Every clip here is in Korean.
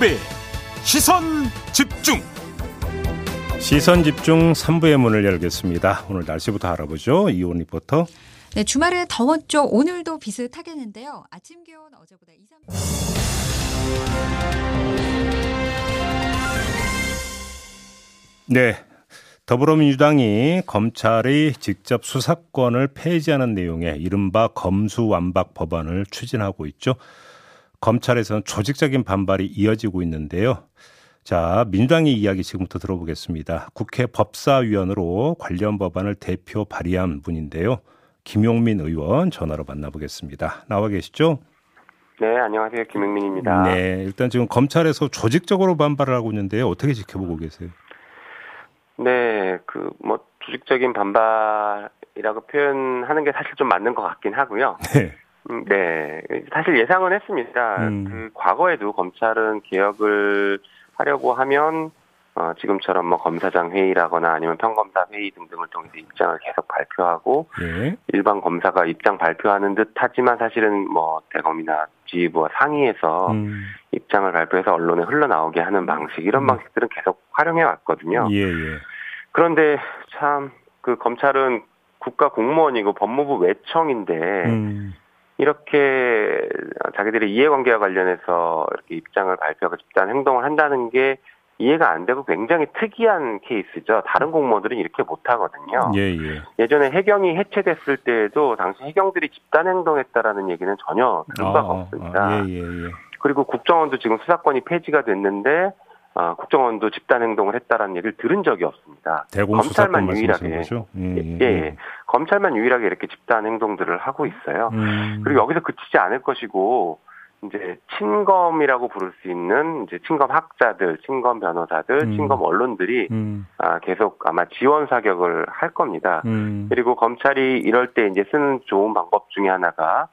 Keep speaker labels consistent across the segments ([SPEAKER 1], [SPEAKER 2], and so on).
[SPEAKER 1] 김종배 시선 집중
[SPEAKER 2] 시선 집중 3부의 문을 열겠습니다. 오늘 날씨부터 알아보죠. 이온 리포터.
[SPEAKER 3] 네, 주말에 더웠죠. 오늘도 비슷하겠는데요. 아침 기온 어제보다 2, 3...
[SPEAKER 2] 네. 더불어민주당이 검찰이 직접 수사권을 폐지하는 내용의 이른바 검수완박 법안을 추진하고 있죠. 검찰에서는 조직적인 반발이 이어지고 있는데요. 자, 민주당의 이야기 지금부터 들어보겠습니다. 국회 법사위원으로 관련 법안을 대표 발의한 분인데요. 김용민 의원 전화로 만나보겠습니다. 나와 계시죠?
[SPEAKER 4] 네, 안녕하세요. 김용민입니다.
[SPEAKER 2] 네, 일단 지금 검찰에서 조직적으로 반발을 하고 있는데요. 어떻게 지켜보고 계세요?
[SPEAKER 4] 네, 그 뭐 조직적인 반발이라고 표현하는 게 사실 좀 맞는 것 같긴 하고요.
[SPEAKER 2] 네.
[SPEAKER 4] 음, 네, 사실 예상은 했습니다.
[SPEAKER 2] 음.
[SPEAKER 4] 그 과거에도 검찰은 개혁을 하려고 하면 어, 지금처럼 뭐 검사장 회의라거나 아니면 평검사 회의 등등을 통해서 입장을 계속 발표하고
[SPEAKER 2] 예.
[SPEAKER 4] 일반 검사가 입장 발표하는 듯 하지만 사실은 뭐 대검이나 지휘부와 상의해서
[SPEAKER 2] 음.
[SPEAKER 4] 입장을 발표해서 언론에 흘러나오게 하는 방식 이런
[SPEAKER 2] 음.
[SPEAKER 4] 방식들은 계속 활용해 왔거든요.
[SPEAKER 2] 예, 예.
[SPEAKER 4] 그런데 참 그 검찰은 국가 공무원이고 법무부 외청인데
[SPEAKER 2] 음.
[SPEAKER 4] 이렇게 자기들의 이해관계와 관련해서 이렇게 입장을 발표하고 집단 행동을 한다는 게 이해가 안 되고 굉장히 특이한 케이스죠. 다른 공무원들은 이렇게 못 하거든요.
[SPEAKER 2] 예, 예.
[SPEAKER 4] 예전에 해경이 해체됐을 때에도 당시 해경들이 집단 행동했다라는 얘기는 전혀 들을 바가 없습니다.
[SPEAKER 2] 아, 예, 예, 예.
[SPEAKER 4] 그리고 국정원도 지금 수사권이 폐지가 됐는데 아, 국정원도 집단 행동을 했다라는 얘기를 들은 적이 없습니다.
[SPEAKER 2] 대공 수사권
[SPEAKER 4] 검찰만
[SPEAKER 2] 말씀하시는
[SPEAKER 4] 유일하게
[SPEAKER 2] 거죠? 예,
[SPEAKER 4] 예, 예. 검찰만 유일하게 이렇게 집단 행동들을 하고 있어요.
[SPEAKER 2] 음.
[SPEAKER 4] 그리고 여기서 그치지 않을 것이고 이제 친검이라고 부를 수 있는 이제 친검 학자들, 친검 변호사들,
[SPEAKER 2] 음.
[SPEAKER 4] 친검 언론들이
[SPEAKER 2] 음.
[SPEAKER 4] 아, 계속 아마 지원 사격을 할 겁니다.
[SPEAKER 2] 음.
[SPEAKER 4] 그리고 검찰이 이럴 때 이제 쓰는 좋은 방법 중에 하나가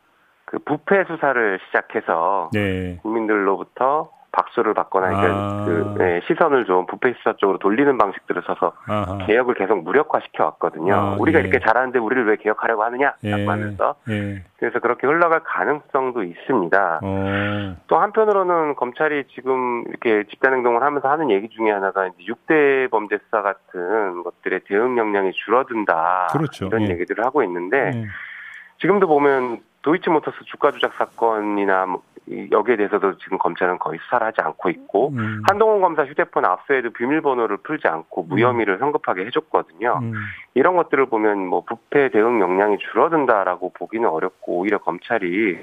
[SPEAKER 4] 그 부패 수사를 시작해서
[SPEAKER 2] 네.
[SPEAKER 4] 국민들로부터 박수를 받거나
[SPEAKER 2] 아.
[SPEAKER 4] 그 네, 시선을 좀 부패 수사 쪽으로 돌리는 방식들을 써서
[SPEAKER 2] 아하.
[SPEAKER 4] 개혁을 계속 무력화시켜 왔거든요.
[SPEAKER 2] 아,
[SPEAKER 4] 우리가
[SPEAKER 2] 예.
[SPEAKER 4] 이렇게 잘하는데 우리를 왜 개혁하려고 하느냐라고
[SPEAKER 2] 예.
[SPEAKER 4] 하면서
[SPEAKER 2] 예.
[SPEAKER 4] 그래서 그렇게 흘러갈 가능성도 있습니다.
[SPEAKER 2] 어.
[SPEAKER 4] 또 한편으로는 검찰이 지금 이렇게 집단 행동을 하면서 하는 얘기 중에 하나가 이제 6대 범죄 수사 같은 것들의 대응 역량이 줄어든다.
[SPEAKER 2] 그렇죠.
[SPEAKER 4] 이런
[SPEAKER 2] 예.
[SPEAKER 4] 얘기들을 하고 있는데
[SPEAKER 2] 예.
[SPEAKER 4] 지금도 보면 도이치모터스 주가 조작 사건이나 뭐 이- 여기에 대해서도 지금 검찰은 거의 수사를 하지 않고 있고
[SPEAKER 2] 음.
[SPEAKER 4] 한동훈 검사 휴대폰 압수에도 비밀번호를 풀지 않고 무혐의를 성급하게 해줬거든요.
[SPEAKER 2] 음.
[SPEAKER 4] 이런 것들을 보면 뭐 부패 대응 역량이 줄어든다라고 보기는 어렵고 오히려 검찰이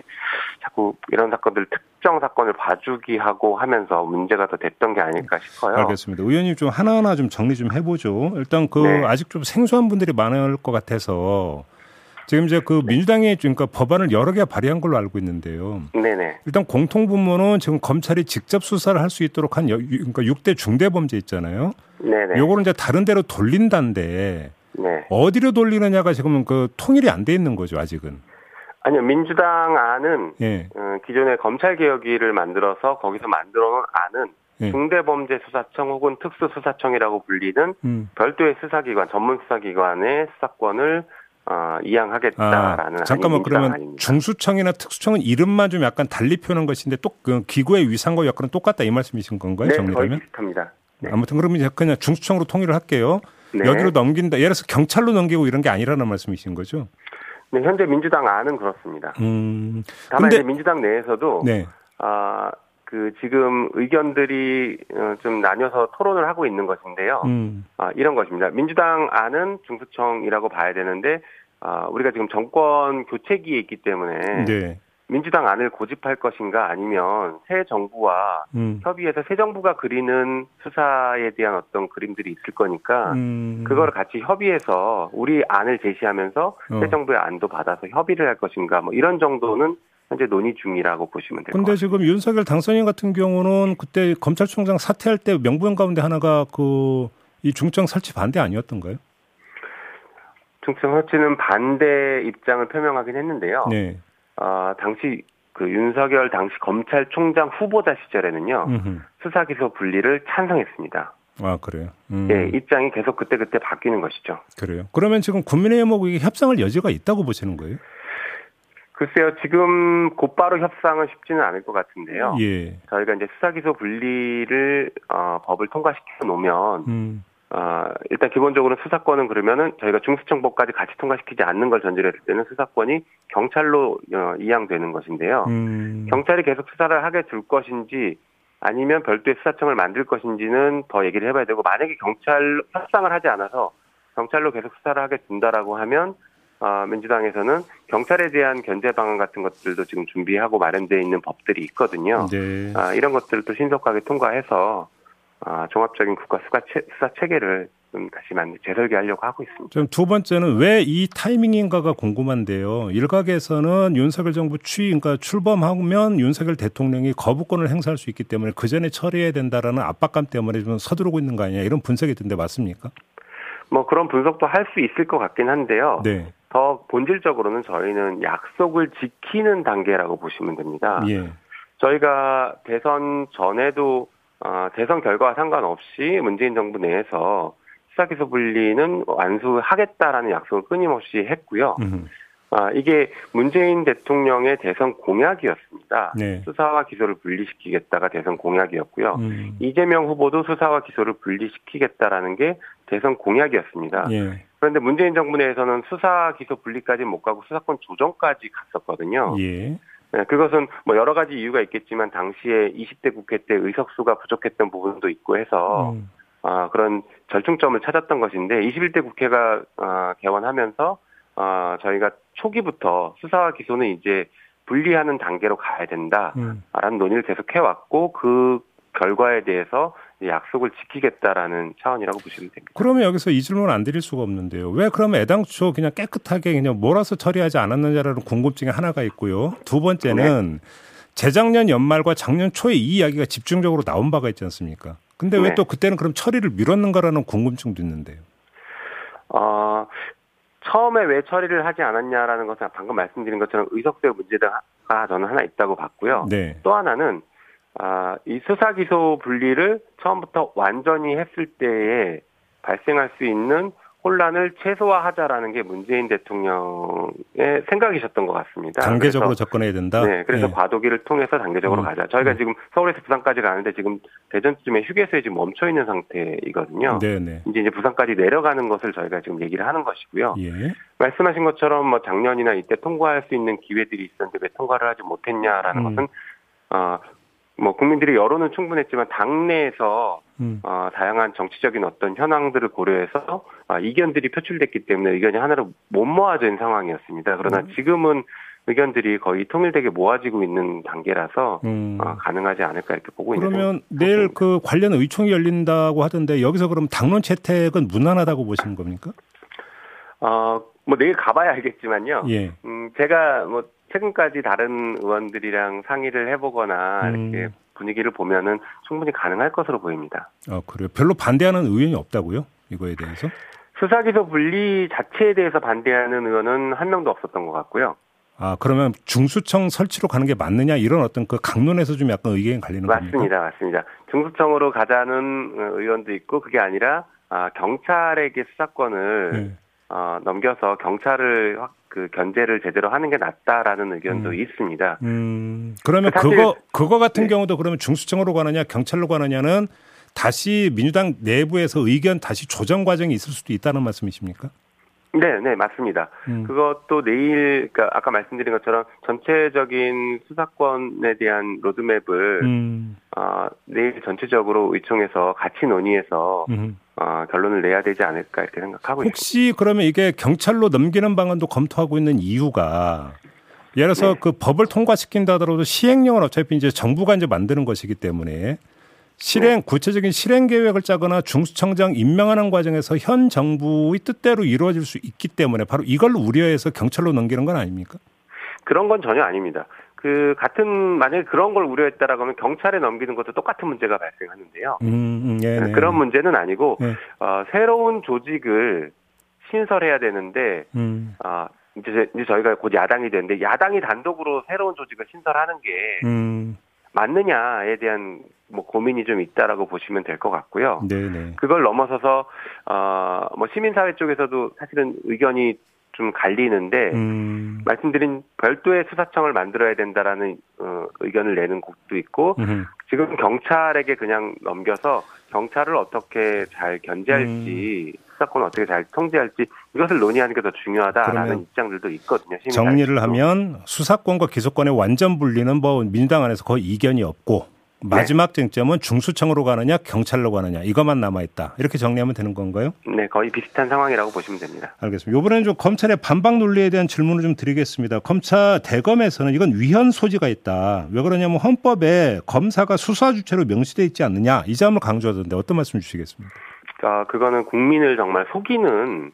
[SPEAKER 4] 자꾸 이런 사건들 특정 사건을 봐주기 하고 하면서 문제가 더 됐던 게 아닐까 싶어요.
[SPEAKER 2] 알겠습니다. 의원님 좀 하나하나 좀 정리 좀 해보죠. 일단 그
[SPEAKER 4] 네.
[SPEAKER 2] 아직 좀 생소한 분들이 많을 것 같아서 지금 이제 그 민주당이 그러니까 법안을 여러 개 발의한 걸로 알고 있는데요.
[SPEAKER 4] 네네.
[SPEAKER 2] 일단 공통분모는 지금 검찰이 직접 수사를 할 수 있도록 한 여- 유- 그러니까 6대 중대범죄 있잖아요.
[SPEAKER 4] 네네.
[SPEAKER 2] 요거는 이제 다른 데로 돌린다는데
[SPEAKER 4] 네.
[SPEAKER 2] 어디로 돌리느냐가 지금은 그 통일이 안 돼 있는 거죠 아직은.
[SPEAKER 4] 아니요 민주당 안은
[SPEAKER 2] 예.
[SPEAKER 4] 어, 기존의 검찰 개혁위를 만들어서 거기서 만들어놓은 안은
[SPEAKER 2] 예.
[SPEAKER 4] 중대범죄수사청 혹은 특수수사청이라고 불리는
[SPEAKER 2] 음.
[SPEAKER 4] 별도의 수사기관, 전문 수사기관의 수사권을 어, 이양하겠다라는
[SPEAKER 2] 아, 잠깐만 그러면
[SPEAKER 4] 안입니다.
[SPEAKER 2] 중수청이나 특수청은 이름만 좀 약간 달리 표현한 것인데 또 그 기구의 위상과 여건은 똑같다 이 말씀이신 건가요?
[SPEAKER 4] 네,
[SPEAKER 2] 정리하면?
[SPEAKER 4] 비슷합니다. 네.
[SPEAKER 2] 아무튼 그러면 이제 그냥 중수청으로 통일을 할게요.
[SPEAKER 4] 네.
[SPEAKER 2] 여기로 넘긴다. 예를 들어서 경찰로 넘기고 이런 게 아니라는 말씀이신 거죠?
[SPEAKER 4] 네, 현재 민주당 안은 그렇습니다.
[SPEAKER 2] 음.
[SPEAKER 4] 다만
[SPEAKER 2] 근데
[SPEAKER 4] 이제 민주당 내에서도
[SPEAKER 2] 네.
[SPEAKER 4] 아, 그 지금 의견들이 어, 좀 나뉘어서 토론을 하고 있는 것인데요.
[SPEAKER 2] 음.
[SPEAKER 4] 아, 이런 것입니다. 민주당 안은 중수청이라고 봐야 되는데 아, 우리가 지금 정권 교체기에 있기 때문에
[SPEAKER 2] 네.
[SPEAKER 4] 민주당 안을 고집할 것인가 아니면 새 정부와
[SPEAKER 2] 음.
[SPEAKER 4] 협의해서 새 정부가 그리는 수사에 대한 어떤 그림들이 있을 거니까
[SPEAKER 2] 음.
[SPEAKER 4] 그거를 같이 협의해서 우리 안을 제시하면서
[SPEAKER 2] 어.
[SPEAKER 4] 새 정부의 안도 받아서 협의를 할 것인가 뭐 이런 정도는 현재 논의 중이라고 보시면 될것
[SPEAKER 2] 근데
[SPEAKER 4] 같습니다.
[SPEAKER 2] 지금 윤석열 당선인 같은 경우는 그때 검찰총장 사퇴할 때 명분 가운데 하나가 그 이 중청 설치 반대 아니었던가요?
[SPEAKER 4] 중청 설치는 반대 입장을 표명하긴 했는데요.
[SPEAKER 2] 네.
[SPEAKER 4] 아, 당시 그 윤석열 당시 검찰총장 후보자 시절에는요
[SPEAKER 2] 음흠.
[SPEAKER 4] 수사 기소 분리를 찬성했습니다.
[SPEAKER 2] 아 그래요. 음.
[SPEAKER 4] 예, 입장이 계속 그때 그때 바뀌는 것이죠.
[SPEAKER 2] 그래요. 그러면 지금 국민의힘하고 이게 협상할 여지가 있다고 보시는 거예요?
[SPEAKER 4] 글쎄요, 지금 곧바로 협상은 쉽지는 않을 것 같은데요.
[SPEAKER 2] 예.
[SPEAKER 4] 저희가 이제 수사기소 분리를 어, 법을 통과시켜 놓으면
[SPEAKER 2] 음.
[SPEAKER 4] 어, 일단 기본적으로 수사권은 그러면은 저희가 중수청법까지 같이 통과시키지 않는 걸 전제로 했을 때는 수사권이 경찰로 어, 이양되는 것인데요.
[SPEAKER 2] 음.
[SPEAKER 4] 경찰이 계속 수사를 하게 둘 것인지 아니면 별도의 수사청을 만들 것인지는 더 얘기를 해봐야 되고 만약에 경찰 협상을 하지 않아서 경찰로 계속 수사를 하게 둔다라고 하면 어, 민주당에서는 경찰에 대한 견제 방안 같은 것들도 지금 준비하고 마련되어 있는 법들이 있거든요.
[SPEAKER 2] 네.
[SPEAKER 4] 아, 이런 것들을 또 신속하게 통과해서 아, 종합적인 국가 수사, 체, 수사 체계를 좀 다시 만 재설계하려고 하고 있습니다.
[SPEAKER 2] 좀두 번째는 왜 이 타이밍인가가 궁금한데요. 일각에서는 윤석열 정부 취임, 그러니까 출범하면 윤석열 대통령이 거부권을 행사할 수 있기 때문에 그 전에 처리해야 된다라는 압박감 때문에 좀 서두르고 있는 거 아니냐 이런 분석이 든데 맞습니까?
[SPEAKER 4] 뭐 그런 분석도 할 수 있을 것 같긴 한데요.
[SPEAKER 2] 네.
[SPEAKER 4] 더 본질적으로는 저희는 약속을 지키는 단계라고 보시면 됩니다.
[SPEAKER 2] 예.
[SPEAKER 4] 저희가 대선 전에도 어, 대선 결과와 상관없이 문재인 정부 내에서 수사기소 분리는 완수하겠다라는 약속을 끊임없이 했고요.
[SPEAKER 2] 음.
[SPEAKER 4] 아, 이게 문재인 대통령의 대선 공약이었습니다.
[SPEAKER 2] 네.
[SPEAKER 4] 수사와 기소를 분리시키겠다가 대선 공약이었고요.
[SPEAKER 2] 음.
[SPEAKER 4] 이재명 후보도 수사와 기소를 분리시키겠다라는 게 대선 공약이었습니다.
[SPEAKER 2] 예.
[SPEAKER 4] 그런데 문재인 정부 내에서는 수사 기소 분리까지 못 가고 수사권 조정까지 갔었거든요.
[SPEAKER 2] 예.
[SPEAKER 4] 네, 그것은 뭐 여러 가지 이유가 있겠지만 당시에 20대 국회 때 의석수가 부족했던 부분도 있고 해서
[SPEAKER 2] 음.
[SPEAKER 4] 아, 그런 절충점을 찾았던 것인데 21대 국회가 아, 개원하면서 아, 저희가 초기부터 수사와 기소는 이제 분리하는 단계로 가야 된다라는
[SPEAKER 2] 음.
[SPEAKER 4] 논의를 계속 해왔고 그 결과에 대해서 약속을 지키겠다라는 차원이라고 보시면 됩니다.
[SPEAKER 2] 그러면 여기서 이 질문 안 드릴 수가 없는데요. 왜 그러면 애당초 그냥 깨끗하게 그냥 몰아서 처리하지 않았느냐라는 궁금증이 하나가 있고요. 두 번째는 재작년 연말과 작년 초에 이 이야기가 집중적으로 나온 바가 있지 않습니까? 근데 왜
[SPEAKER 4] 네.
[SPEAKER 2] 또 그때는 그럼 처리를 미뤘는가라는 궁금증도 있는데요.
[SPEAKER 4] 어, 처음에 왜 처리를 하지 않았냐라는 것은 방금 말씀드린 것처럼 의석수의 문제가 저는 하나 있다고 봤고요.
[SPEAKER 2] 네.
[SPEAKER 4] 또 하나는 아, 이 수사 기소 분리를 처음부터 완전히 했을 때에 발생할 수 있는 혼란을 최소화하자라는 게 문재인 대통령의 생각이셨던 것 같습니다.
[SPEAKER 2] 단계적으로
[SPEAKER 4] 그래서,
[SPEAKER 2] 접근해야 된다.
[SPEAKER 4] 네, 그래서
[SPEAKER 2] 예.
[SPEAKER 4] 과도기를 통해서 단계적으로
[SPEAKER 2] 음.
[SPEAKER 4] 가자. 저희가
[SPEAKER 2] 음.
[SPEAKER 4] 지금 서울에서 부산까지 가는데 지금 대전쯤에 휴게소에 지금 멈춰 있는 상태이거든요.
[SPEAKER 2] 네네.
[SPEAKER 4] 이제 이제 부산까지 내려가는 것을 저희가 지금 얘기를 하는 것이고요.
[SPEAKER 2] 예.
[SPEAKER 4] 말씀하신 것처럼 뭐 작년이나 이때 통과할 수 있는 기회들이 있었는데 왜 통과를 하지 못했냐라는
[SPEAKER 2] 음.
[SPEAKER 4] 것은 어, 뭐 국민들의 여론은 충분했지만 당내에서
[SPEAKER 2] 음.
[SPEAKER 4] 어, 다양한 정치적인 어떤 현황들을 고려해서 아, 이견들이 표출됐기 때문에 의견이 하나로 못 모아진 상황이었습니다. 그러나
[SPEAKER 2] 음.
[SPEAKER 4] 지금은 의견들이 거의 통일되게 모아지고 있는 단계라서
[SPEAKER 2] 음.
[SPEAKER 4] 어, 가능하지 않을까 이렇게 보고 있는
[SPEAKER 2] 그러면
[SPEAKER 4] 상-
[SPEAKER 2] 내일. 그 관련 의총이 열린다고 하던데 여기서 그럼 당론 채택은 무난하다고 보시는 겁니까?
[SPEAKER 4] 어, 뭐 내일 가봐야 알겠지만요.
[SPEAKER 2] 예.
[SPEAKER 4] 음, 제가 뭐 최근까지 다른 의원들이랑 상의를 해보거나
[SPEAKER 2] 음.
[SPEAKER 4] 이렇게 분위기를 보면은 충분히 가능할 것으로 보입니다.
[SPEAKER 2] 아, 그래요. 별로 반대하는 의원이 없다고요? 이거에 대해서?
[SPEAKER 4] 수사기소 분리 자체에 대해서 반대하는 의원은 한 명도 없었던 것 같고요.
[SPEAKER 2] 아, 그러면 중수청 설치로 가는 게 맞느냐 이런 어떤 그 강론에서 좀 약간 의견이 갈리는 겁니까?
[SPEAKER 4] 맞습니다, 맞습니다. 중수청으로 가자는 어, 의원도 있고 그게 아니라 아, 경찰에게 수사권을
[SPEAKER 2] 네.
[SPEAKER 4] 어, 넘겨서 경찰을 확, 그 견제를 제대로 하는 게 낫다라는 의견도
[SPEAKER 2] 음.
[SPEAKER 4] 있습니다.
[SPEAKER 2] 음, 그러면 그거 그거 같은
[SPEAKER 4] 네.
[SPEAKER 2] 경우도 그러면 중수청으로 가느냐 경찰로 가느냐는 다시 민주당 내부에서 의견 다시 조정 과정이 있을 수도 있다는 말씀이십니까?
[SPEAKER 4] 네, 네, 맞습니다.
[SPEAKER 2] 음.
[SPEAKER 4] 그것도 내일, 그러니까 아까 말씀드린 것처럼 전체적인 수사권에 대한 로드맵을
[SPEAKER 2] 음,
[SPEAKER 4] 어, 내일 전체적으로 의총에서 같이 논의해서
[SPEAKER 2] 음.
[SPEAKER 4] 어, 결론을 내야 되지 않을까 이렇게 생각하고 있습니다.
[SPEAKER 2] 혹시 그러면 이게 경찰로 넘기는 방안도 검토하고 있는 이유가 예를 들어서
[SPEAKER 4] 네.
[SPEAKER 2] 그 법을 통과시킨다 하더라도 시행령은 어차피 이제 정부가 이제 만드는 것이기 때문에 실행
[SPEAKER 4] 네.
[SPEAKER 2] 구체적인 실행 계획을 짜거나 중수청장 임명하는 과정에서 현 정부의 뜻대로 이루어질 수 있기 때문에 바로 이걸 우려해서 경찰로 넘기는 건 아닙니까?
[SPEAKER 4] 그런 건 전혀 아닙니다. 그 같은 만약에 그런 걸 우려했다라고 하면 경찰에 넘기는 것도 똑같은 문제가 발생하는데요.
[SPEAKER 2] 음, 음, 예, 네.
[SPEAKER 4] 그런 문제는 아니고
[SPEAKER 2] 네.
[SPEAKER 4] 어, 새로운 조직을 신설해야 되는데
[SPEAKER 2] 음,
[SPEAKER 4] 아 이제 이제 저희가 곧 야당이 되는데 야당이 단독으로 새로운 조직을 신설하는 게
[SPEAKER 2] 음,
[SPEAKER 4] 맞느냐에 대한 뭐 고민이 좀 있다라고 보시면 될 것 같고요.
[SPEAKER 2] 네, 네.
[SPEAKER 4] 그걸 넘어서서 어뭐 시민사회 쪽에서도 사실은 의견이 좀 갈리는데
[SPEAKER 2] 음.
[SPEAKER 4] 말씀드린 별도의 수사청을 만들어야 된다라는 어, 의견을 내는 곳도 있고
[SPEAKER 2] 음흠.
[SPEAKER 4] 지금 경찰에게 그냥 넘겨서 경찰을 어떻게 잘 견제할지 수사권을 어떻게 잘 통제할지 이것을 논의하는 게 더 중요하다라는 입장들도 있거든요.
[SPEAKER 2] 정리를. 하면 수사권과 기소권의 완전 분리는 뭐 민주당 안에서 거의 이견이 없고 마지막 쟁점은 중수청으로 가느냐 경찰로 가느냐 이것만 남아 있다 이렇게 정리하면 되는 건가요?
[SPEAKER 4] 네 거의 비슷한 상황이라고 보시면 됩니다.
[SPEAKER 2] 알겠습니다. 이번에는 좀 검찰의 반박 논리에 대한 질문을 좀 드리겠습니다. 검찰 대검에서는 이건 위헌 소지가 있다. 왜 그러냐면 헌법에 검사가 수사 주체로 명시돼 있지 않느냐 이 점을 강조하던데 어떤 말씀 주시겠습니까?
[SPEAKER 4] 어, 그거는 국민을 정말 속이는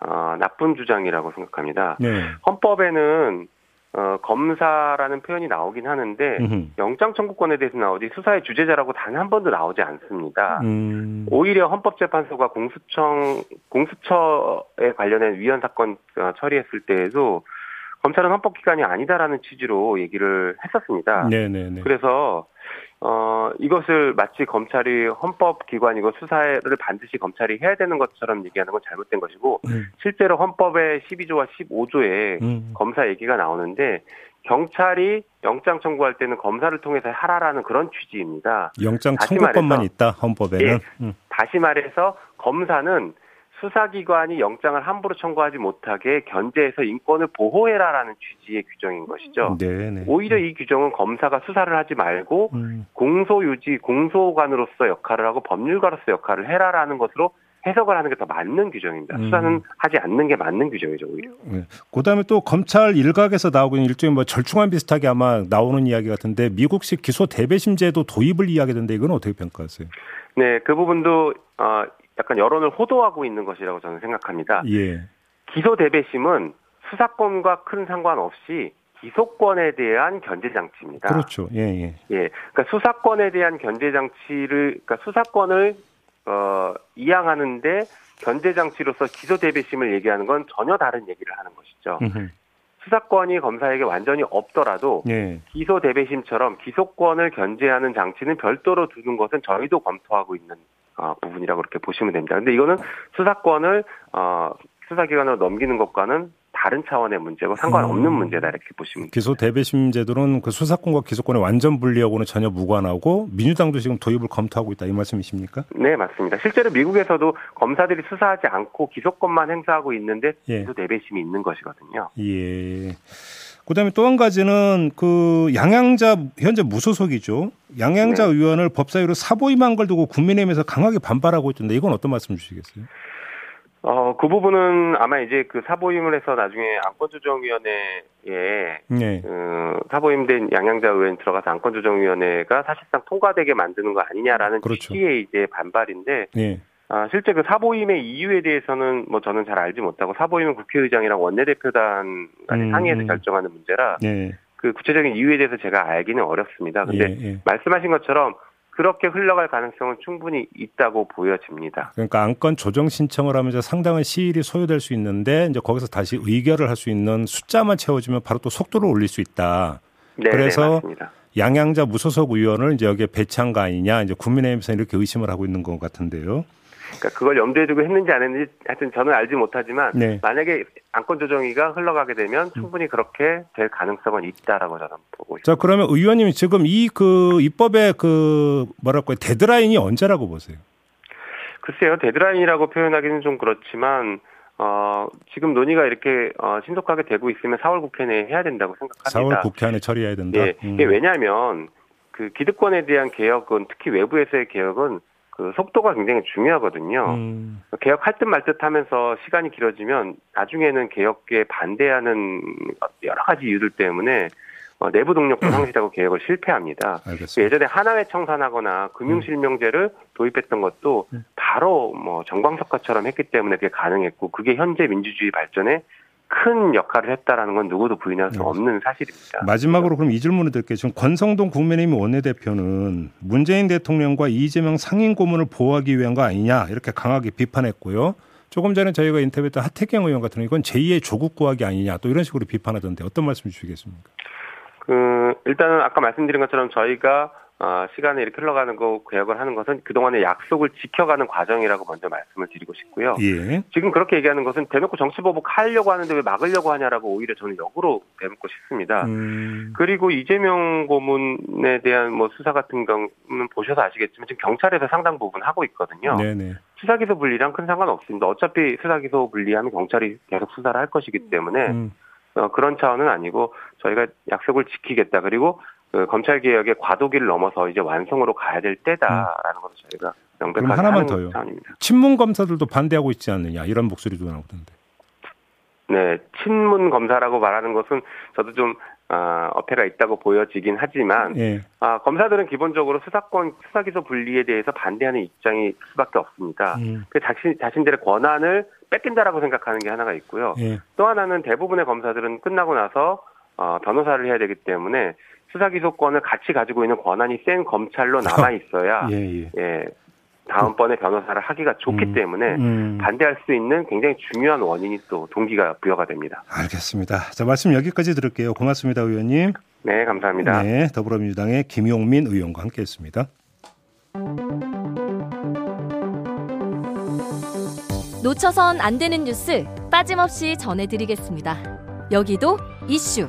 [SPEAKER 4] 어, 나쁜 주장이라고 생각합니다.
[SPEAKER 2] 네.
[SPEAKER 4] 헌법에는 어, 검사라는 표현이 나오긴 하는데
[SPEAKER 2] 음흠.
[SPEAKER 4] 영장 청구권에 대해서 나오지 수사의 주제자라고 단 한 번도 나오지 않습니다.
[SPEAKER 2] 음.
[SPEAKER 4] 오히려 헌법재판소가 공수청 공수처에 관련된 위헌 사건 어, 처리했을 때에도 검찰은 헌법기관이 아니다라는 취지로 얘기를 했었습니다.
[SPEAKER 2] 네네네.
[SPEAKER 4] 그래서 어 이것을 마치 검찰이 헌법기관이고 수사를 반드시 검찰이 해야 되는 것처럼 얘기하는 건 잘못된 것이고
[SPEAKER 2] 음.
[SPEAKER 4] 실제로 헌법의 12조와 15조에
[SPEAKER 2] 음.
[SPEAKER 4] 검사 얘기가 나오는데 경찰이 영장 청구할 때는 검사를 통해서 하라라는 그런 취지입니다.
[SPEAKER 2] 영장
[SPEAKER 4] 다시
[SPEAKER 2] 청구권만
[SPEAKER 4] 말해서-
[SPEAKER 2] 있다 헌법에는.
[SPEAKER 4] 예.
[SPEAKER 2] 음.
[SPEAKER 4] 다시 말해서 검사는 수사기관이 영장을 함부로 청구하지 못하게 견제해서 인권을 보호해라라는 취지의 규정인 것이죠.
[SPEAKER 2] 네네.
[SPEAKER 4] 오히려 이 규정은 검사가 수사를 하지 말고
[SPEAKER 2] 음.
[SPEAKER 4] 공소유지, 공소관으로서 역할을 하고 법률가로서 역할을 해라라는 것으로 해석을 하는 게 더 맞는 규정입니다.
[SPEAKER 2] 음.
[SPEAKER 4] 수사는 하지 않는 게 맞는 규정이죠, 오히려.
[SPEAKER 2] 네. 그다음에 또 검찰 일각에서 나오고 있는 일종의 뭐 절충안 비슷하게 아마 나오는 이야기 같은데 미국식 기소 대배심제도 도입을 이야기하던데 이건 어떻게 평가하세요?
[SPEAKER 4] 네, 그 부분도 어, 약간 여론을 호도하고 있는 것이라고 저는 생각합니다.
[SPEAKER 2] 예.
[SPEAKER 4] 기소 대배심은 수사권과 큰 상관없이 기소권에 대한 견제 장치입니다.
[SPEAKER 2] 그렇죠. 예, 예.
[SPEAKER 4] 예, 그러니까 수사권에 대한 견제 장치를, 그러니까 수사권을 어, 이양하는데 견제 장치로서 기소 대배심을 얘기하는 건 전혀 다른 얘기를 하는 것이죠.
[SPEAKER 2] 음흠.
[SPEAKER 4] 수사권이 검사에게 완전히 없더라도
[SPEAKER 2] 예.
[SPEAKER 4] 기소 대배심처럼 기소권을 견제하는 장치는 별도로 두는 것은 저희도 검토하고 있는 어, 부분이라고 그렇게 보시면 됩니다. 근데 이거는 수사권을 어, 수사기관으로 넘기는 것과는 다른 차원의 문제고 상관없는
[SPEAKER 2] 음.
[SPEAKER 4] 문제다 이렇게 보시면 됩니다.
[SPEAKER 2] 기소 대배심 제도는 그 수사권과 기소권의 완전 분리하고는 전혀 무관하고 민주당도 지금 도입을 검토하고 있다 이 말씀이십니까?
[SPEAKER 4] 네, 맞습니다. 실제로 미국에서도 검사들이 수사하지 않고 기소권만 행사하고 있는데
[SPEAKER 2] 예.
[SPEAKER 4] 기소 대배심이 있는 것이거든요.
[SPEAKER 2] 예. 그다음에 또 한 가지는 그 양양자 현재 무소속이죠. 양양자
[SPEAKER 4] 네.
[SPEAKER 2] 의원을 법사위로 사보임한 걸 두고 국민의힘에서 강하게 반발하고 있던데 이건 어떤 말씀 주시겠어요?
[SPEAKER 4] 어, 그 부분은 아마 이제 그 사보임을 해서 나중에 안건조정위원회에
[SPEAKER 2] 네.
[SPEAKER 4] 어, 사보임된 양양자 의원 들어가서 안건조정위원회가 사실상 통과되게 만드는 거 아니냐라는
[SPEAKER 2] 그렇죠.
[SPEAKER 4] 취지의 이제 반발인데
[SPEAKER 2] 예.
[SPEAKER 4] 아, 실제 그 사보임의 이유에 대해서는 뭐 저는 잘 알지 못하고 사보임은 국회의장이랑 원내대표단 간의
[SPEAKER 2] 음.
[SPEAKER 4] 상의해서 결정하는 문제라
[SPEAKER 2] 네.
[SPEAKER 4] 그 구체적인 이유에 대해서 제가 알기는 어렵습니다. 근데
[SPEAKER 2] 예, 예.
[SPEAKER 4] 말씀하신 것처럼 그렇게 흘러갈 가능성은 충분히 있다고 보여집니다.
[SPEAKER 2] 그러니까 안건 조정 신청을 하면 이제 상당한 시일이 소요될 수 있는데 이제 거기서 다시 의결을 할 수 있는 숫자만 채워지면 바로 또 속도를 올릴 수 있다.
[SPEAKER 4] 네,
[SPEAKER 2] 그래서
[SPEAKER 4] 네.
[SPEAKER 2] 양양자 무소속 의원을 이제 여기에 배치한 거 아니냐 이제 국민의힘에서 이렇게 의심을 하고 있는 것 같은데요.
[SPEAKER 4] 그러니까 그걸 염두에 두고 했는지 안 했는지 하여튼 저는 알지 못하지만
[SPEAKER 2] 네.
[SPEAKER 4] 만약에 안건 조정위가 흘러가게 되면 충분히 그렇게 될 가능성은 있다라고 저는 보고 있습니다.
[SPEAKER 2] 자 그러면 의원님이 지금 이 그 입법의 그 뭐랄까요 데드라인이 언제라고 보세요?
[SPEAKER 4] 글쎄요 데드라인이라고 표현하기는 좀 그렇지만 어, 지금 논의가 이렇게 어, 신속하게 되고 있으면 4월 국회 내에 해야 된다고
[SPEAKER 2] 4월
[SPEAKER 4] 생각합니다.
[SPEAKER 2] 국회 안에 처리해야 된다.
[SPEAKER 4] 예,
[SPEAKER 2] 음.
[SPEAKER 4] 왜냐하면 그 기득권에 대한 개혁은 특히 외부에서의 개혁은 그 속도가 굉장히 중요하거든요.
[SPEAKER 2] 음.
[SPEAKER 4] 개혁할 듯 말 듯 하면서 시간이 길어지면 나중에는 개혁에 반대하는 여러 가지 이유들 때문에 어, 내부 동력도 상실하고 개혁을 실패합니다.
[SPEAKER 2] 알겠습니다.
[SPEAKER 4] 예전에 하나회 청산하거나 금융실명제를 도입했던 것도
[SPEAKER 2] 음.
[SPEAKER 4] 바로 뭐 정광석화처럼 했기 때문에 그게 가능했고 그게 현재 민주주의 발전에 큰 역할을 했다라는 건 누구도 부인할 수
[SPEAKER 2] 네.
[SPEAKER 4] 없는 사실입니다.
[SPEAKER 2] 마지막으로 그럼 이 질문을 드릴게요. 지금 권성동 국민의힘 원내대표는 문재인 대통령과 이재명 상임 고문을 보호하기 위한 거 아니냐 이렇게 강하게 비판했고요. 조금 전에 저희가 인터뷰했던 하태경 의원 같은 경우 이건 제2의 조국 구하기 아니냐 또 이런 식으로 비판하던데 어떤 말씀 주시겠습니까?
[SPEAKER 4] 그 일단은 아까 말씀드린 것처럼 저희가 어, 시간이 이렇게 흘러가는 거 개혁을 하는 것은 그동안의 약속을 지켜가는 과정이라고 먼저 말씀을 드리고 싶고요.
[SPEAKER 2] 예.
[SPEAKER 4] 지금 그렇게 얘기하는 것은 대놓고 정치보복 하려고 하는데 왜 막으려고 하냐라고 오히려 저는 역으로 대묻고 싶습니다.
[SPEAKER 2] 음.
[SPEAKER 4] 그리고 이재명 고문에 대한 뭐 수사 같은 경우는 보셔서 아시겠지만 지금 경찰에서 상당 부분 하고 있거든요.
[SPEAKER 2] 네네.
[SPEAKER 4] 수사기소 분리랑 큰 상관 없습니다. 어차피 수사기소 분리하면 경찰이 계속 수사를 할 것이기 때문에
[SPEAKER 2] 음.
[SPEAKER 4] 어, 그런 차원은 아니고 저희가 약속을 지키겠다. 그리고 그 검찰 개혁의 과도기를 넘어서 이제 완성으로 가야 될 때다라는 것을 저희가 명백하게
[SPEAKER 2] 그럼 하나만 더요.
[SPEAKER 4] 차원입니다.
[SPEAKER 2] 친문 검사들도 반대하고 있지 않느냐 이런 목소리도 나오던데.
[SPEAKER 4] 네, 친문 검사라고 말하는 것은 저도 좀 어, 어폐가 있다고 보여지긴 하지만
[SPEAKER 2] 예.
[SPEAKER 4] 아, 검사들은 기본적으로 수사권 수사기소 분리에 대해서 반대하는 입장일 수밖에 없습니다.
[SPEAKER 2] 음.
[SPEAKER 4] 그 자신 자신들의 권한을 뺏긴다라고 생각하는 게 하나가 있고요.
[SPEAKER 2] 예.
[SPEAKER 4] 또 하나는 대부분의 검사들은 끝나고 나서 어, 변호사를 해야 되기 때문에 수사 기소권을 같이 가지고 있는 권한이 센 검찰로 남아 있어야
[SPEAKER 2] 예. 예.
[SPEAKER 4] 예 다음번에 변호사를 하기가 좋기
[SPEAKER 2] 음.
[SPEAKER 4] 때문에
[SPEAKER 2] 음.
[SPEAKER 4] 반대할 수 있는 굉장히 중요한 원인이 또 동기가 부여가 됩니다.
[SPEAKER 2] 알겠습니다. 자 말씀 여기까지 들을게요. 고맙습니다, 의원님.
[SPEAKER 4] 네, 감사합니다.
[SPEAKER 2] 네, 더불어민주당의 김용민 의원과 함께 했습니다.
[SPEAKER 5] 놓쳐선 안 되는 뉴스 빠짐없이 전해드리겠습니다. 여기도 이슈.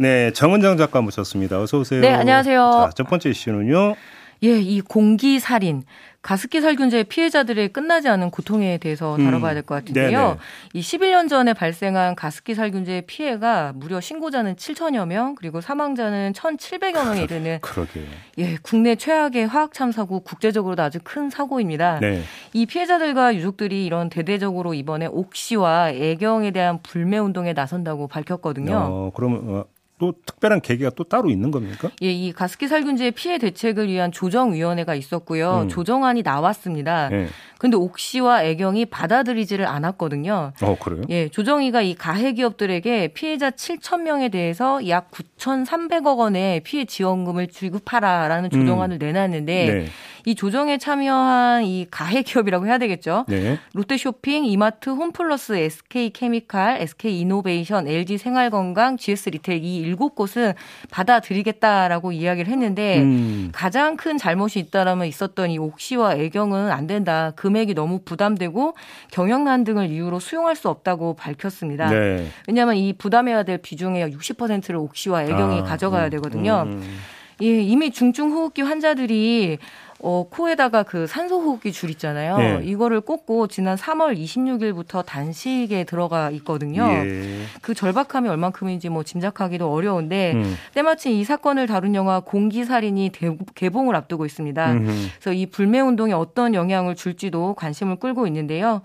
[SPEAKER 2] 네, 정은정 작가 모셨습니다. 어서 오세요.
[SPEAKER 6] 네, 안녕하세요.
[SPEAKER 2] 자, 첫 번째 이슈는요.
[SPEAKER 6] 예, 이 공기 살인, 가습기 살균제 피해자들의 끝나지 않은 고통에 대해서
[SPEAKER 2] 음,
[SPEAKER 6] 다뤄봐야 될 것 같은데요.
[SPEAKER 2] 네네.
[SPEAKER 6] 이 11년 전에 발생한 가습기 살균제 피해가 무려 신고자는 7천여 명, 그리고 사망자는 1,700여 명에 이르는
[SPEAKER 2] 그러게요.
[SPEAKER 6] 예, 국내 최악의 화학 참사고 국제적으로도 아주 큰 사고입니다.
[SPEAKER 2] 네.
[SPEAKER 6] 이 피해자들과 유족들이 이런 대대적으로 이번에 옥시와 애경에 대한 불매 운동에 나선다고 밝혔거든요.
[SPEAKER 2] 어, 그러면 어, 또 특별한 계기가 또 따로 있는 겁니까?
[SPEAKER 6] 예, 이 가습기 살균제 피해 대책을 위한 조정위원회가 있었고요.
[SPEAKER 2] 음.
[SPEAKER 6] 조정안이 나왔습니다.
[SPEAKER 2] 네.
[SPEAKER 6] 근데 옥시와 애경이 받아들이지를 않았거든요.
[SPEAKER 2] 어, 그래요?
[SPEAKER 6] 예, 조정위가 이 가해 기업들에게 피해자 7천 명에 대해서 약 9,300억 원의 피해 지원금을 지급하라라는 조정안을 내놨는데
[SPEAKER 2] 네.
[SPEAKER 6] 이 조정에 참여한 이 가해 기업이라고 해야 되겠죠.
[SPEAKER 2] 네.
[SPEAKER 6] 롯데쇼핑, 이마트, 홈플러스, SK케미칼, SK이노베이션, LG생활건강, GS리테일 이 일곱 곳은 받아들이겠다라고 이야기를 했는데
[SPEAKER 2] 음.
[SPEAKER 6] 가장 큰 잘못이 있다라면 있었던 이 옥시와 애경은 안 된다. 금액이 너무 부담되고 경영난 등을 이유로 수용할 수 없다고 밝혔습니다.
[SPEAKER 2] 네.
[SPEAKER 6] 왜냐하면 이 부담해야 될 비중의 60%를 옥시와 애경이
[SPEAKER 2] 아,
[SPEAKER 6] 가져가야
[SPEAKER 2] 음,
[SPEAKER 6] 되거든요.
[SPEAKER 2] 음, 음.
[SPEAKER 6] 예, 이미 중증 호흡기 환자들이 어, 코에다가 그 산소 호흡기 줄 있잖아요.
[SPEAKER 2] 네.
[SPEAKER 6] 이거를 꽂고 지난 3월 26일부터 단식에 들어가 있거든요.
[SPEAKER 2] 예.
[SPEAKER 6] 그 절박함이 얼만큼인지 뭐 짐작하기도 어려운데
[SPEAKER 2] 음.
[SPEAKER 6] 때마침 이 사건을 다룬 영화 공기살인이 대- 개봉을 앞두고 있습니다.
[SPEAKER 2] 음흠.
[SPEAKER 6] 그래서 이 불매 운동에 어떤 영향을 줄지도 관심을 끌고 있는데요.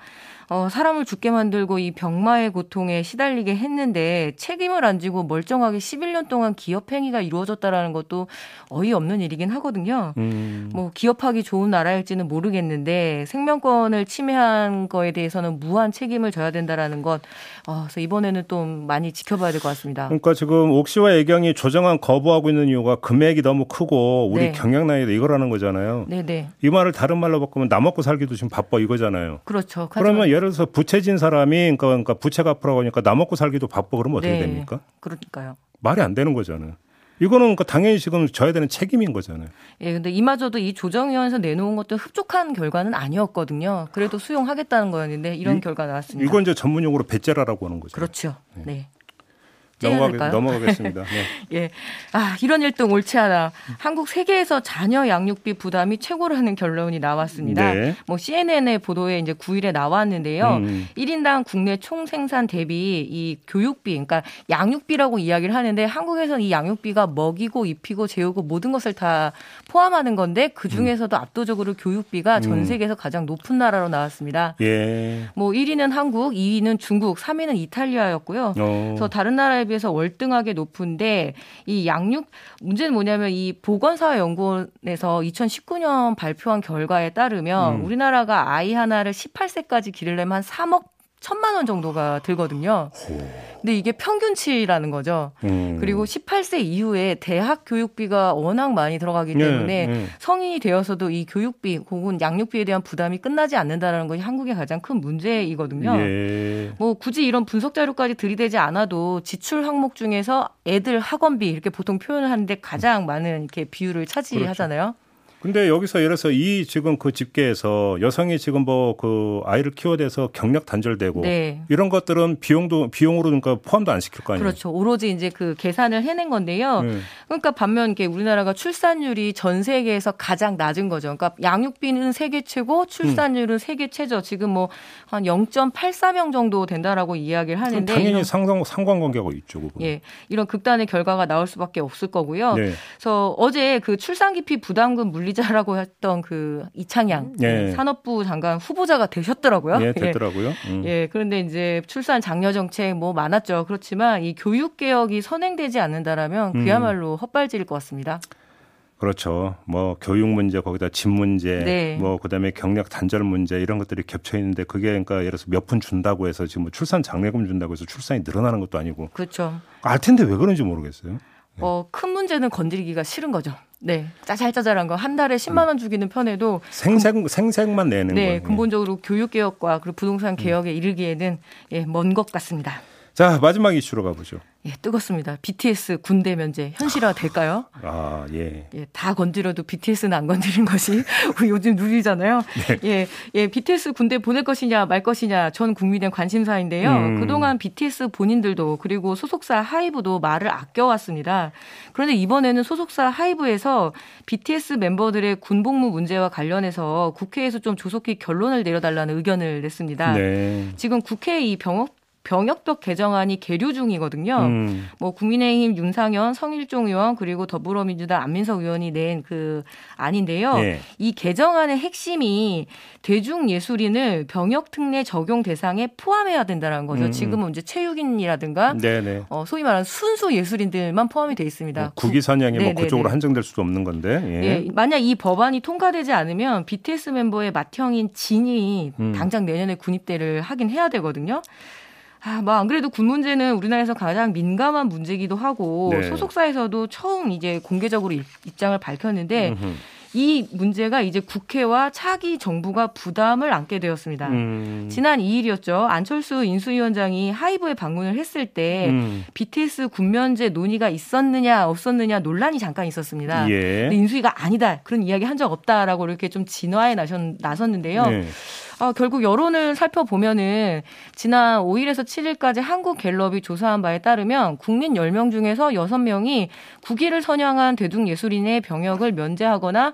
[SPEAKER 6] 어, 사람을 죽게 만들고 이 병마의 고통에 시달리게 했는데 책임을 안 지고 멀쩡하게 11년 동안 기업 행위가 이루어졌다라는 것도 어이없는 일이긴 하거든요.
[SPEAKER 2] 음.
[SPEAKER 6] 뭐 기업하기 좋은 나라일지는 모르겠는데 생명권을 침해한 거에 대해서는 무한 책임을 져야 된다라는 것. 어, 그래서 이번에는 좀 많이 지켜봐야 될 것 같습니다.
[SPEAKER 2] 그러니까 지금 옥시와 애경이 조정안 거부하고 있는 이유가 금액이 너무 크고 우리
[SPEAKER 6] 네.
[SPEAKER 2] 경영난이다 이거라는 거잖아요.
[SPEAKER 6] 네네.
[SPEAKER 2] 이 말을 다른 말로 바꾸면 나 먹고 살기도 지금 바빠 이거잖아요.
[SPEAKER 6] 그렇죠.
[SPEAKER 2] 그러면 예를 들어서 부채진 사람이 그러니까, 그러니까 부채 갚으라고 하니까 나 먹고 살기도 바빠 그러면 어떻게
[SPEAKER 6] 네.
[SPEAKER 2] 됩니까?
[SPEAKER 6] 그러니까요.
[SPEAKER 2] 말이 안 되는 거잖아요. 이거는 그러니까 당연히 지금 져야 되는 책임인 거잖아요.
[SPEAKER 6] 예, 근데 이마저도 이 조정위원회에서 내놓은 것도 흡족한 결과는 아니었거든요. 그래도 수용하겠다는 거였는데 이런
[SPEAKER 2] 이-
[SPEAKER 6] 결과 나왔습니다.
[SPEAKER 2] 이건 이제 전문용어로 배째라라고 하는 거죠.
[SPEAKER 6] 그렇죠. 네.
[SPEAKER 2] 넘 어가,
[SPEAKER 6] 찌어낼까요?
[SPEAKER 2] 넘어가 겠습니다. 네.
[SPEAKER 6] 예. 아, 이런 일등 옳지 않아. 한국 세계에서 자녀 양육비 부담이 최고라는 결론이 나왔습니다.
[SPEAKER 2] 네.
[SPEAKER 6] 뭐 CNN의 보도에 이제 9일에 나왔는데요.
[SPEAKER 2] 음.
[SPEAKER 6] 1인당 국내 총 생산 대비 이 교육비, 그러니까 양육비라고 이야기를 하는데 한국에서는 이 양육비가 먹이고 입히고 재우고 모든 것을 다 포함하는 건데 그 중에서도 압도적으로 교육비가 전
[SPEAKER 2] 음.
[SPEAKER 6] 세계에서 가장 높은 나라로 나왔습니다.
[SPEAKER 2] 예.
[SPEAKER 6] 뭐 1위는 한국, 2위는 중국, 3위는 이탈리아였고요.
[SPEAKER 2] 어.
[SPEAKER 6] 그래서 다른 나라에 비해서 월등하게 높은데 이 양육 문제는 뭐냐면 이 보건사회연구원에서 2019년 발표한 결과에 따르면
[SPEAKER 2] 음.
[SPEAKER 6] 우리나라가 아이 하나를 18세까지 기르려면 한 3억 천만 원 정도가 들거든요. 근데 이게 평균치라는 거죠.
[SPEAKER 2] 음.
[SPEAKER 6] 그리고 18세 이후에 대학 교육비가 워낙 많이 들어가기
[SPEAKER 2] 예,
[SPEAKER 6] 때문에
[SPEAKER 2] 예.
[SPEAKER 6] 성인이 되어서도 이 교육비 혹은 양육비에 대한 부담이 끝나지 않는다는 것이 한국의 가장 큰 문제이거든요.
[SPEAKER 2] 예.
[SPEAKER 6] 뭐 굳이 이런 분석 자료까지 들이대지 않아도 지출 항목 중에서 애들 학원비 이렇게 보통 표현을 하는데 가장 많은 이렇게 비율을 차지하잖아요.
[SPEAKER 2] 근데 여기서 예를 들어서 이 지금 그 집계에서 여성이 지금 뭐 그 아이를 키워대서 경력 단절되고
[SPEAKER 6] 네.
[SPEAKER 2] 이런 것들은 비용도 비용으로 그러니까 포함도 안 시킬 거 아니에요.
[SPEAKER 6] 그렇죠. 오로지 이제 그 계산을 해낸 건데요.
[SPEAKER 2] 네.
[SPEAKER 6] 그러니까 반면 이게 우리나라가 출산율이 전 세계에서 가장 낮은 거죠. 그러니까 양육비는 세계 최고, 출산율은 세계 최저. 지금 뭐 한 0.84명 정도 된다라고 이야기를 하는데
[SPEAKER 2] 당연히 상관 상관관계가 있죠. 그거.
[SPEAKER 6] 예, 이런 극단의 결과가 나올 수밖에 없을 거고요.
[SPEAKER 2] 네.
[SPEAKER 6] 그래서 어제 그 출산 기피 부담금 물리 자라고 했던 그 이창양
[SPEAKER 2] 예.
[SPEAKER 6] 산업부 장관 후보자가 되셨더라고요.
[SPEAKER 2] 예, 됐더라고요. 음.
[SPEAKER 6] 예, 그런데 이제 출산 장려 정책 뭐 많았죠. 그렇지만 이 교육 개혁이 선행되지 않는다라면
[SPEAKER 2] 음.
[SPEAKER 6] 그야말로 헛발질일 것 같습니다.
[SPEAKER 2] 그렇죠. 뭐 교육 문제 거기다 집 문제,
[SPEAKER 6] 네.
[SPEAKER 2] 뭐 그다음에 경력 단절 문제 이런 것들이 겹쳐 있는데 그게 그러니까 예를 들어서 몇 푼 준다고 해서 지금 뭐 출산 장려금 준다고 해서 출산이 늘어나는 것도 아니고
[SPEAKER 6] 그렇죠.
[SPEAKER 2] 알 텐데 왜 그런지 모르겠어요.
[SPEAKER 6] 어, 큰 문제는 건드리기가 싫은 거죠. 네. 짜잘짜잘한 거 한 달에 10만 원 주기는 편해도
[SPEAKER 2] 생색 생색만 내는
[SPEAKER 6] 네,
[SPEAKER 2] 거예요.
[SPEAKER 6] 근본적으로 교육 개혁과 그리고 부동산 개혁에 이르기에는 예, 먼 것 같습니다.
[SPEAKER 2] 자 마지막 이슈로 가보죠.
[SPEAKER 6] 예, 뜨겁습니다. BTS 군대 면제 현실화 될까요?
[SPEAKER 2] 아 예.
[SPEAKER 6] 예, 다 건드려도 BTS는 안 건드린 것이 우리 요즘 누리잖아요. 예, 예, BTS 군대 보낼 것이냐 말 것이냐 전 국민의 관심사인데요.
[SPEAKER 2] 음.
[SPEAKER 6] 그동안 BTS 본인들도 그리고 소속사 하이브도 말을 아껴왔습니다. 그런데 이번에는 소속사 하이브에서 BTS 멤버들의 군복무 문제와 관련해서 국회에서 좀 조속히 결론을 내려달라는 의견을 냈습니다.
[SPEAKER 2] 네.
[SPEAKER 6] 지금 국회 이 병역 병역법 개정안이 계류 중이거든요.
[SPEAKER 2] 음.
[SPEAKER 6] 뭐 국민의힘 윤상현, 성일종 의원 그리고 더불어민주당 안민석 의원이 낸 그 안인데요.
[SPEAKER 2] 예.
[SPEAKER 6] 이 개정안의 핵심이 대중 예술인을 병역 특례 적용 대상에 포함해야 된다는 거죠.
[SPEAKER 2] 음.
[SPEAKER 6] 지금은 이제 체육인이라든가
[SPEAKER 2] 네네.
[SPEAKER 6] 어, 소위 말하는 순수 예술인들만 포함이 돼 있습니다.
[SPEAKER 2] 뭐 국위 선양이 뭐
[SPEAKER 6] 네네네.
[SPEAKER 2] 그쪽으로 한정될 수도 없는 건데. 예.
[SPEAKER 6] 예, 만약 이 법안이 통과되지 않으면 BTS 멤버의 맏형인 진이
[SPEAKER 2] 음.
[SPEAKER 6] 당장 내년에 군입대를 하긴 해야 되거든요. 아, 뭐 안 그래도 군 문제는 우리나라에서 가장 민감한 문제기도 하고
[SPEAKER 2] 네.
[SPEAKER 6] 소속사에서도 처음 이제 공개적으로 입- 입장을 밝혔는데
[SPEAKER 2] 음흠.
[SPEAKER 6] 이 문제가 이제 국회와 차기 정부가 부담을 안게 되었습니다.
[SPEAKER 2] 음.
[SPEAKER 6] 지난 2일이었죠. 안철수 인수위원장이 하이브에 방문을 했을 때
[SPEAKER 2] 음.
[SPEAKER 6] BTS 군면제 논의가 있었느냐 없었느냐 논란이 잠깐 있었습니다.
[SPEAKER 2] 예.
[SPEAKER 6] 근데 인수위가 아니다 그런 이야기 한 적 없다라고 이렇게 좀 진화에 나셨, 나섰는데요.
[SPEAKER 2] 네.
[SPEAKER 6] 아, 결국 여론을 살펴보면은 지난 5일에서 7일까지 한국갤럽이 조사한 바에 따르면 국민 10명 중에서 6명이 국위를 선양한 대중예술인의 병역을 면제하거나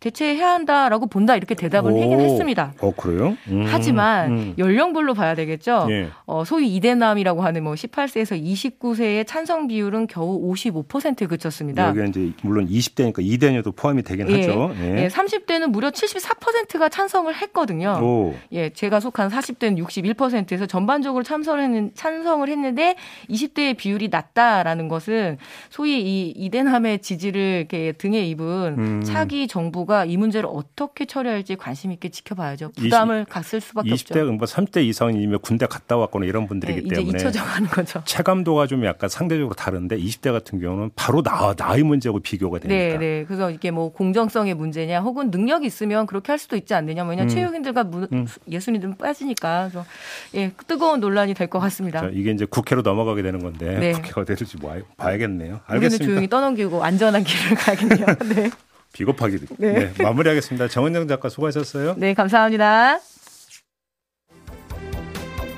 [SPEAKER 6] 대체해야 한다라고 본다 이렇게 대답을 하긴
[SPEAKER 2] 오.
[SPEAKER 6] 했습니다.
[SPEAKER 2] 어 그래요? 음.
[SPEAKER 6] 하지만
[SPEAKER 2] 음.
[SPEAKER 6] 연령별로 봐야 되겠죠.
[SPEAKER 2] 예.
[SPEAKER 6] 어, 소위 이대남이라고 하는 뭐 18세에서 29세의 찬성 비율은 겨우 55%에 그쳤습니다.
[SPEAKER 2] 여기 이제 물론 20대니까 2대녀도 포함이 되긴
[SPEAKER 6] 예.
[SPEAKER 2] 하죠.
[SPEAKER 6] 예, 30대는 무려 74%가 찬성을 했거든요.
[SPEAKER 2] 오.
[SPEAKER 6] 예, 제가 속한 40대는 61%에서 전반적으로 참석을 했는, 찬성을 했는데 20대의 비율이 낮다라는 것은 소위 이 이대남의 지지를 이렇게 등에 입은
[SPEAKER 2] 음.
[SPEAKER 6] 차기 정부가 이 문제를 어떻게 처리할지 관심 있게 지켜봐야죠. 부담을 갔을 수밖에
[SPEAKER 2] 20대
[SPEAKER 6] 없죠.
[SPEAKER 2] 뭐 30대 이상이면 군대 갔다 왔거나 이런
[SPEAKER 6] 예,
[SPEAKER 2] 분들이기
[SPEAKER 6] 이제
[SPEAKER 2] 때문에
[SPEAKER 6] 잊혀져 가는 거죠.
[SPEAKER 2] 체감도가 좀 약간 상대적으로 다른데 20대 같은 경우는 바로 나, 나이 문제하고 비교가 되니까.
[SPEAKER 6] 네, 네. 그래서 이게 뭐 공정성의 문제냐, 혹은 능력이 있으면 그렇게 할 수도 있지 않느냐, 뭐냐,
[SPEAKER 2] 음.
[SPEAKER 6] 체육인들과 무-
[SPEAKER 2] 음.
[SPEAKER 6] 예술인들은 빠지니까, 그래서 예, 뜨거운 논란이 될 것 같습니다.
[SPEAKER 2] 자, 이게 이제 국회로 넘어가게 되는 건데
[SPEAKER 6] 네.
[SPEAKER 2] 국회가 될지 뭐 봐야겠네요. 알겠습니다.
[SPEAKER 6] 조용히 떠넘기고 안전한 길을 가겠네요. 네.
[SPEAKER 2] 비겁하게
[SPEAKER 6] 네.
[SPEAKER 2] 네. 마무리하겠습니다. 정은정 작가 수고하셨어요.
[SPEAKER 6] 네, 감사합니다.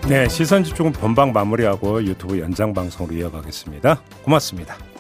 [SPEAKER 2] 네, 시선 집중은 본방 마무리하고 유튜브 연장 방송으로 이어가겠습니다. 고맙습니다.